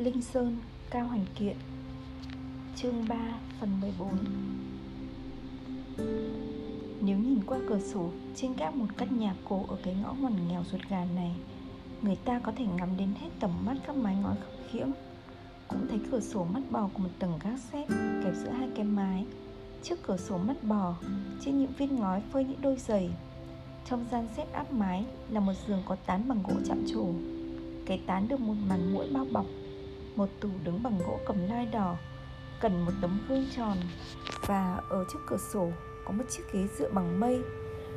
Linh Sơn, Cao Hành Kiện Chương 3, phần 14 Nếu nhìn qua cửa sổ trên các một căn nhà cổ ở cái ngõ ngoằn nghèo ruột gà này Người ta có thể ngắm đến hết tầm mắt các mái ngói khập khiễng. Cũng thấy cửa sổ mắt bò của một tầng gác xếp kẹp giữa hai cái mái. Trước cửa sổ mắt bò, trên những viên ngói phơi những đôi giày. Trong gian xếp áp mái là một giường có tán bằng gỗ chạm trổ. Cái tán được một màn mũi bao bọc một tủ đứng bằng gỗ cầm lai đỏ cần một tấm gương tròn và ở trước cửa sổ có một chiếc ghế dựa bằng mây.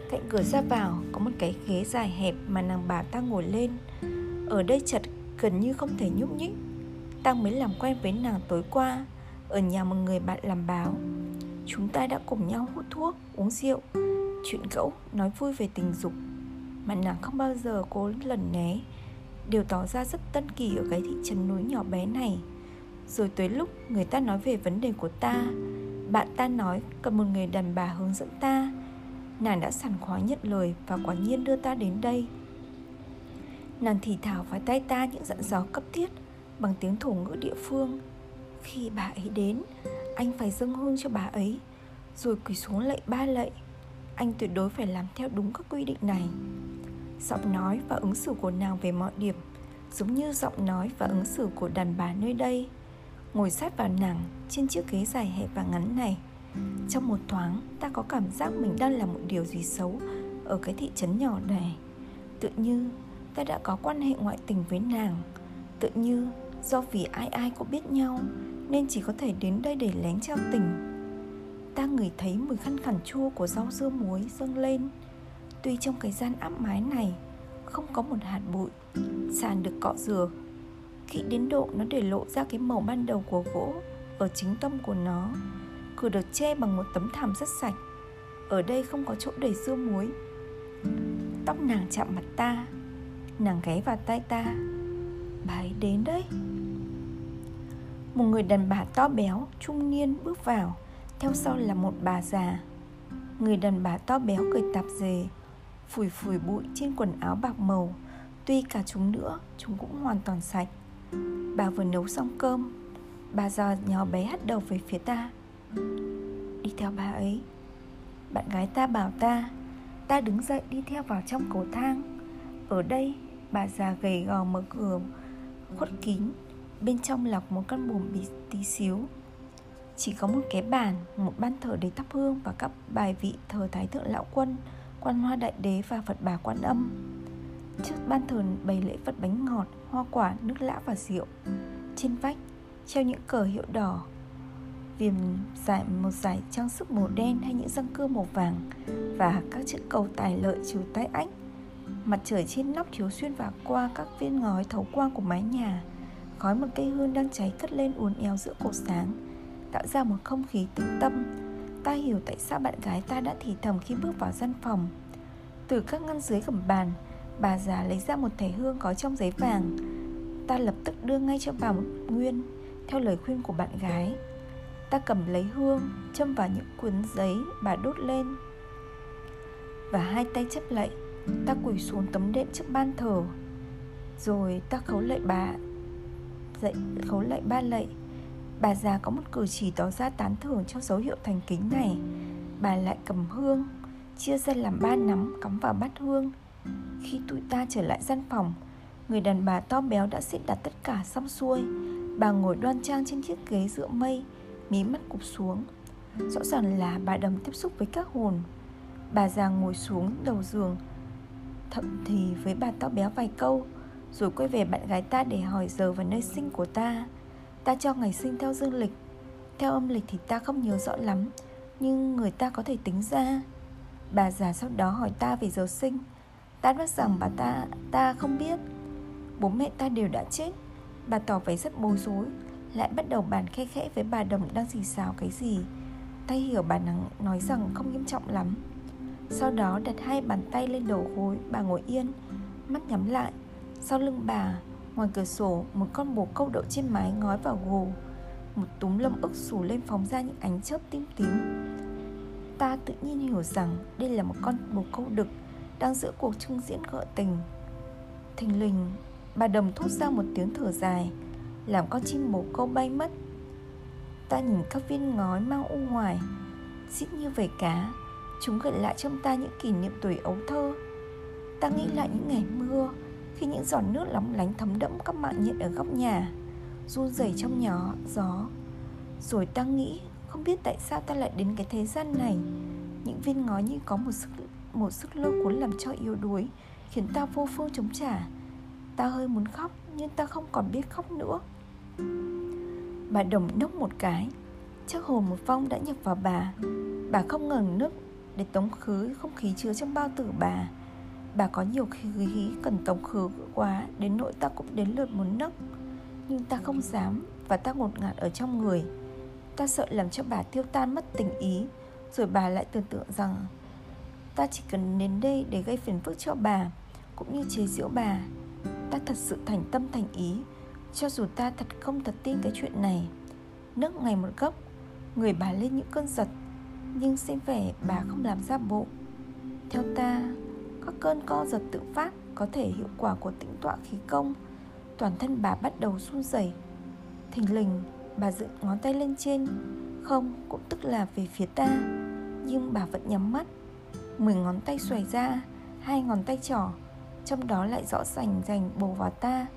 Cạnh cửa ra vào có một cái ghế dài hẹp mà nàng bà ta ngồi lên. Ở đây chật gần như không thể nhúc nhích. Ta mới làm quen với nàng tối qua ở nhà một người bạn làm báo. Chúng ta đã cùng nhau hút thuốc uống rượu chuyện gẫu, nói vui về tình dục mà nàng không bao giờ cố lần né đều tỏ ra rất tân kỳ ở cái thị trấn núi nhỏ bé này. Rồi tới lúc người ta nói về vấn đề của ta, bạn ta nói cần một người đàn bà hướng dẫn ta. Nàng đã sẵn khoái nhận lời và quả nhiên đưa ta đến đây. Nàng thì thào vào tay ta những dặn dò cấp thiết bằng tiếng thổ ngữ địa phương. Khi bà ấy đến, anh phải dâng hương cho bà ấy, rồi quỳ xuống lạy ba lạy. Anh tuyệt đối phải làm theo đúng các quy định này giọng nói và ứng xử của nàng về mọi điểm, giống như giọng nói và ứng xử của đàn bà nơi đây. Ngồi sát vào nàng trên chiếc ghế dài hẹp và ngắn này, trong một thoáng ta có cảm giác mình đang làm một điều gì xấu ở cái thị trấn nhỏ này. Tự như ta đã có quan hệ ngoại tình với nàng, tự như do vì ai ai cũng biết nhau nên chỉ có thể đến đây để lén trao tình. Ta ngửi thấy mùi khăn khẳng chua của rau dưa muối dâng lên Tuy trong cái gian áp mái này không có một hạt bụi Sàn được cọ rửa Khi đến độ nó để lộ ra cái màu ban đầu của gỗ Ở chính tâm của nó Cửa được che bằng một tấm thảm rất sạch. Ở đây không có chỗ để dưa muối. Tóc nàng chạm mặt ta Nàng ghé vào tay ta. Bà ấy đến đấy. Một người đàn bà to béo, trung niên bước vào Theo sau là một bà già. Người đàn bà to béo cười tạp dề phủi phủi bụi trên quần áo bạc màu. Tuy cả chúng nữa, chúng cũng hoàn toàn sạch. Bà vừa nấu xong cơm, bà già nhỏ bé hắt đầu về phía ta. Đi theo bà ấy. Bạn gái ta bảo ta ta đứng dậy đi theo vào trong cầu thang. Ở đây, bà già gầy gò mở cửa, khuất kín. Bên trong lọc một căn buồng bị tí xíu. Chỉ có một cái bàn, một ban thờ để thắp hương và các bài vị thờ thái thượng lão quân quan hoa đại đế và Phật bà quan âm. Trước ban thờ bày lễ Phật bánh ngọt, hoa quả, nước lã và rượu. Trên vách treo những cờ hiệu đỏ, viền giải một giải trang sức màu đen hay những răng cưa màu vàng và các chữ cầu tài lợi trừ tai ách. Mặt trời trên nóc chiếu xuyên vào qua các viên ngói thấu quang của mái nhà. Khói một cây hương đang cháy cất lên uốn éo giữa cột sáng, tạo ra một không khí tĩnh tâm Ta hiểu tại sao bạn gái ta đã thì thầm khi bước vào gian phòng. Từ các ngăn dưới gầm bàn, Bà già lấy ra một thẻ hương có trong giấy vàng. Ta lập tức đưa ngay cho bà một nguyên, Theo lời khuyên của bạn gái. Ta cầm lấy hương, Châm vào những cuốn giấy, bà đốt lên. Và hai tay chấp lạy, Ta quỳ xuống tấm đệm trước ban thờ. Rồi ta khấu lạy bà dậy khấu lạy ba lạy. Bà già có một cử chỉ tỏ ra tán thưởng cho dấu hiệu thành kính này. Bà lại cầm hương, Chia ra làm ba nắm, cắm vào bát hương. Khi tụi ta trở lại gian phòng, Người đàn bà to béo đã xếp đặt tất cả xong xuôi. Bà ngồi đoan trang trên chiếc ghế dựa mây, Mí mắt cụp xuống. Rõ ràng là bà đầm tiếp xúc với các hồn. Bà già ngồi xuống đầu giường, Thậm thì với bà to béo vài câu, Rồi quay về bạn gái ta để hỏi giờ và nơi sinh của ta. Ta cho ngày sinh theo dương lịch. Theo âm lịch thì ta không nhớ rõ lắm, Nhưng người ta có thể tính ra. Bà già sau đó hỏi ta về giờ sinh. Ta nói rằng bà ta ta không biết. Bố mẹ ta đều đã chết. Bà tỏ vẻ rất bối rối, Lại bắt đầu bàn khe khẽ với bà đồng đang xì xào cái gì. Ta hiểu bà nắng, nói rằng không nghiêm trọng lắm. Sau đó đặt hai bàn tay lên đầu gối, Bà ngồi yên, Mắt nhắm lại. Sau lưng bà Ngoài cửa sổ, một con bồ câu đậu trên mái ngói vào gồ. Một túm lâm ức xù lên phóng ra những ánh chớp tím tím. Ta tự nhiên hiểu rằng đây là một con bồ câu đực Đang giữa cuộc trưng diễn gợi tình. Thình lình, bà đồng thốt ra một tiếng thở dài Làm con chim bồ câu bay mất. Ta nhìn các viên ngói mang u ngoài Xít như vầy cá. Chúng gợi lại trong ta những kỷ niệm tuổi ấu thơ. Ta nghĩ lại những ngày mưa khi những giọt nước lóng lánh thấm đẫm các mạng nhện ở góc nhà, Run rẩy trong nhỏ, gió. Rồi ta nghĩ, Không biết tại sao ta lại đến cái thế gian này. Những viên ngói như có một sức một sức lôi cuốn làm cho yếu đuối, Khiến ta vô phương chống trả. Ta hơi muốn khóc, Nhưng ta không còn biết khóc nữa. Bà đồng nốc một cái. Chắc hồn một vong đã nhập vào bà. Bà không ngừng nước để tống khứ không khí chứa trong bao tử bà. Bà có nhiều khí cần tống khứ quá, Đến nỗi ta cũng đến lượt muốn nấc. Nhưng ta không dám Và ta ngột ngạt ở trong người. Ta sợ làm cho bà tiêu tan mất tình ý, Rồi bà lại tưởng tượng rằng Ta chỉ cần đến đây để gây phiền phức cho bà, Cũng như chế giễu bà. Ta thật sự thành tâm thành ý, Cho dù ta thật không thật tin cái chuyện này. Nước ngày một gốc Người bà lên những cơn giật, Nhưng xem vẻ bà không làm ra bộ. Theo ta các cơn co giật tự phát, Có thể hiệu quả của tĩnh tọa khí công. Toàn thân bà bắt đầu run rẩy. Thình lình, Bà dựng ngón tay lên trên. Không, cũng tức là về phía ta. Nhưng bà vẫn nhắm mắt. Mười ngón tay xoài ra, Hai ngón tay trỏ. Trong đó lại rõ rành rành bầu vào ta.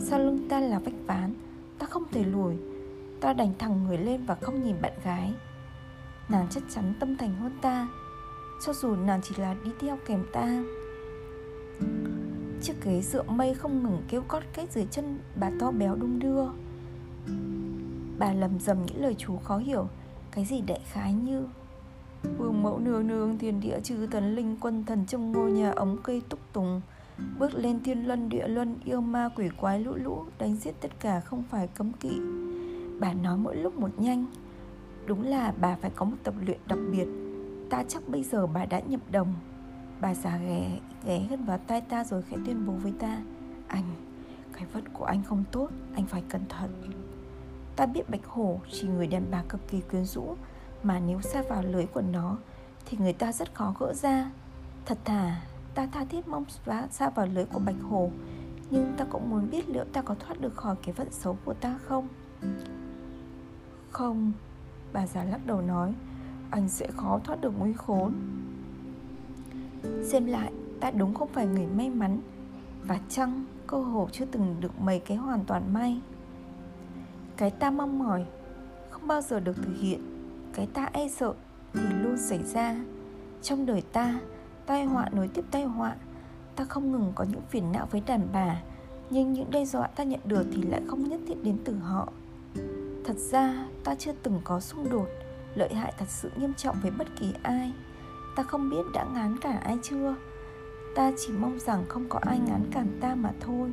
Sau lưng ta là vách ván, Ta không thể lùi. Ta đành thẳng người lên và không nhìn bạn gái. Nàng chắc chắn tâm thành hơn ta. Cho dù nàng chỉ là đi theo kèm ta. Chiếc ghế dựa mây không ngừng kêu cót kết dưới chân bà to béo đung đưa. Bà lầm rầm những lời chú khó hiểu, Cái gì đại khái như, Vương mẫu nương nương thiên địa trừ thần linh quân thần trong ngôi nhà ống cây túc tùng, Bước lên thiên luân địa luân yêu ma quỷ quái lũ lũ, Đánh giết tất cả không phải cấm kỵ. Bà nói mỗi lúc một nhanh. Đúng là bà phải có một tập luyện đặc biệt. Ta chắc bây giờ bà đã nhập đồng. Bà già ghé, ghé gần vào tai ta rồi khẽ tuyên bố với ta Anh, cái vật của anh không tốt Anh phải cẩn thận. Ta biết bạch hổ chỉ người đàn bà cực kỳ quyến rũ Mà nếu xa vào lưới của nó Thì người ta rất khó gỡ ra. Thật thà Ta tha thiết mong xa vào lưới của bạch hổ Nhưng ta cũng muốn biết liệu ta có thoát được khỏi cái vận xấu của ta không? Không Bà già lắc đầu nói. Anh sẽ khó thoát được nguy khốn. Xem lại, Ta đúng không phải người may mắn, Và chăng cơ hồ chưa từng được mấy cái hoàn toàn may. Cái ta mong mỏi Không bao giờ được thực hiện, Cái ta e sợ Thì luôn xảy ra. Trong đời ta, Tai họa nối tiếp tai họa, Ta không ngừng có những phiền não với đàn bà, Nhưng những đe dọa ta nhận được Thì lại không nhất thiết đến từ họ. Thật ra, ta chưa từng có xung đột Lợi hại thật sự nghiêm trọng với bất kỳ ai. Ta không biết đã ngán cả ai chưa. Ta chỉ mong rằng không có ai ngán cản ta mà thôi.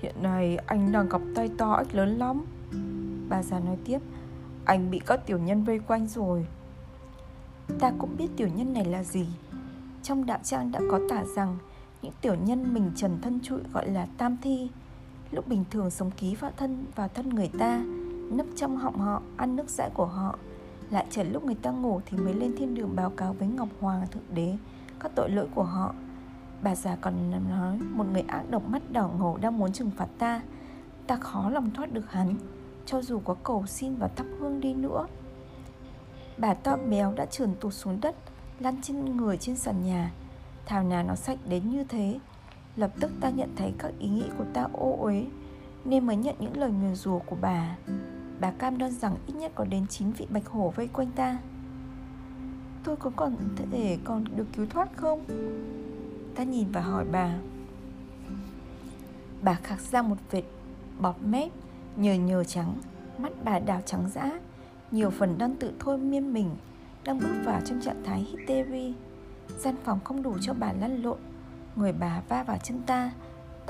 Hiện nay anh đang gặp tay to ếch lớn lắm. Bà già nói tiếp Anh bị các tiểu nhân vây quanh rồi. Ta cũng biết tiểu nhân này là gì. Trong đạo trang đã có tả rằng Những tiểu nhân mình trần thân trụi gọi là tam thi. Lúc bình thường sống ký vào thân vào thân người ta Nấp trong họng họ, ăn nước dãi của họ lại chờ lúc người ta ngủ thì mới lên thiên đường báo cáo với Ngọc Hoàng Thượng Đế, Các tội lỗi của họ. Bà già còn nói, một người ác độc mắt đỏ ngầu đang muốn trừng phạt ta Ta khó lòng thoát được hắn, Cho dù có cầu xin và thắp hương đi nữa. Bà to béo đã trườn tụt xuống đất, Lăn trên người trên sàn nhà. Thảo nào nó sạch đến như thế, Lập tức ta nhận thấy các ý nghĩ của ta ô uế, Nên mới nhận những lời nguyền rủa của bà. Bà cam đoan rằng ít nhất có đến 9 vị bạch hổ vây quanh ta. Tôi có còn thể còn được cứu thoát không? Ta nhìn và hỏi bà. Bà khạc ra một vệt bọt mép, Nhờ nhờ trắng, Mắt bà đào trắng dã, Nhiều phần đang tự thôi miên mình, Đang bước vào trong trạng thái hysteria Gian phòng không đủ cho bà lăn lộn, Người bà va vào chân ta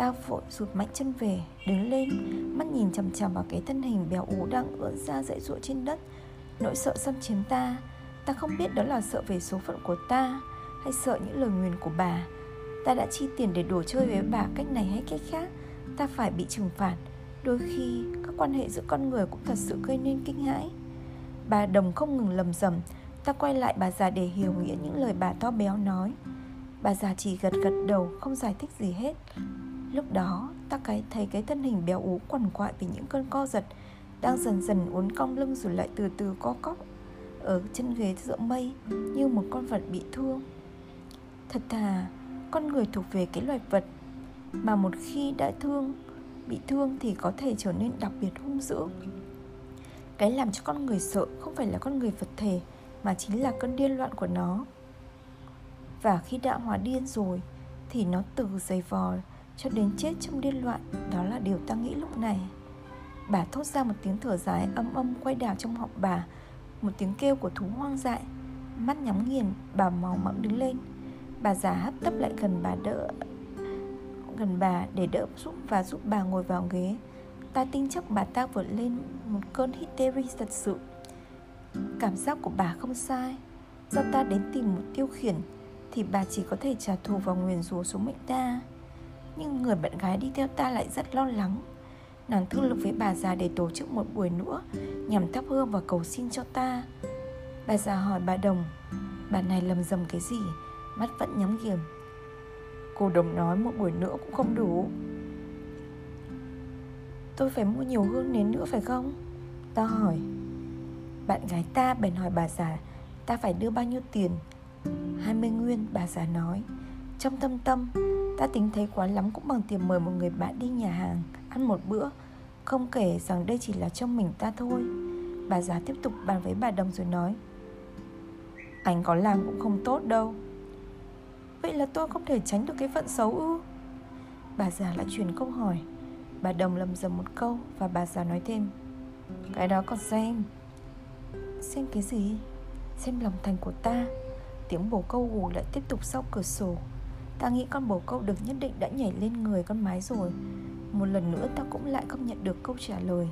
Ta vội rụt mạnh chân về, Đứng lên, Mắt nhìn chằm chằm vào cái thân hình béo ú đang ưỡn ra dãy ruộng trên đất. Nỗi sợ xâm chiếm ta Ta không biết đó là sợ về số phận của ta Hay sợ những lời nguyền của bà. Ta đã chi tiền để đùa chơi với bà cách này hay cách khác, Ta phải bị trừng phạt. Đôi khi, các quan hệ giữa con người cũng thật sự gây nên kinh hãi. Bà đồng không ngừng lầm rầm, Ta quay lại bà già để hiểu nghĩa những lời bà to béo nói. Bà già chỉ gật gật đầu, không giải thích gì hết. Lúc đó ta cái thấy cái thân hình béo ú quằn quại vì những cơn co giật Đang dần dần uốn cong lưng rồi lại từ từ co cóc Ở chân ghế giữa mây như một con vật bị thương. Thật thà, con người thuộc về cái loài vật Mà một khi đã thương, bị thương thì có thể trở nên đặc biệt hung dữ. Cái làm cho con người sợ không phải là con người vật thể Mà chính là cơn điên loạn của nó. Và khi đã hóa điên rồi Thì nó từ dày vò cho đến chết trong điên loạn Đó là điều ta nghĩ lúc này. Bà thốt ra một tiếng thở dài âm âm quay đảo trong họng bà Một tiếng kêu của thú hoang dại. Mắt nhắm nghiền, bà màu mẫm đứng lên. Bà già hấp tấp lại gần bà đỡ Gần bà để đỡ giúp và giúp bà ngồi vào ghế. Ta tin chắc bà ta vượt lên một cơn hysteria thật sự. Cảm giác của bà không sai. Do ta đến tìm một tiêu khiển Thì bà chỉ có thể trả thù vào nguyền rủa số mệnh ta. Nhưng người bạn gái đi theo ta lại rất lo lắng. Nàng thương lượng với bà già để tổ chức một buổi nữa, Nhằm thắp hương và cầu xin cho ta. Bà già hỏi bà Đồng, Bà này lầm rầm cái gì? Mắt vẫn nhắm nghiền. Cô Đồng nói, một buổi nữa cũng không đủ. Tôi phải mua nhiều hương nến nữa phải không? Ta hỏi. Bạn gái ta bèn hỏi bà già, Ta phải đưa bao nhiêu tiền? 20 nguyên bà già nói. Trong tâm tâm. Ta tính thấy quá lắm cũng bằng tiền mời một người bạn đi nhà hàng, Ăn một bữa. Không kể rằng đây chỉ là trong mình ta thôi. Bà già tiếp tục bàn với bà Đồng rồi nói, Anh có làm cũng không tốt đâu. Vậy là tôi không thể tránh được cái phận xấu ư? Bà già lại chuyển câu hỏi. Bà Đồng lầm dầm một câu Và bà già nói thêm, Cái đó còn xem. Xem cái gì? Xem lòng thành của ta. Tiếng bồ câu gù lại tiếp tục sau cửa sổ. Ta nghĩ con bồ câu được nhất định đã nhảy lên người con mái rồi. Một lần nữa ta cũng lại không nhận được câu trả lời.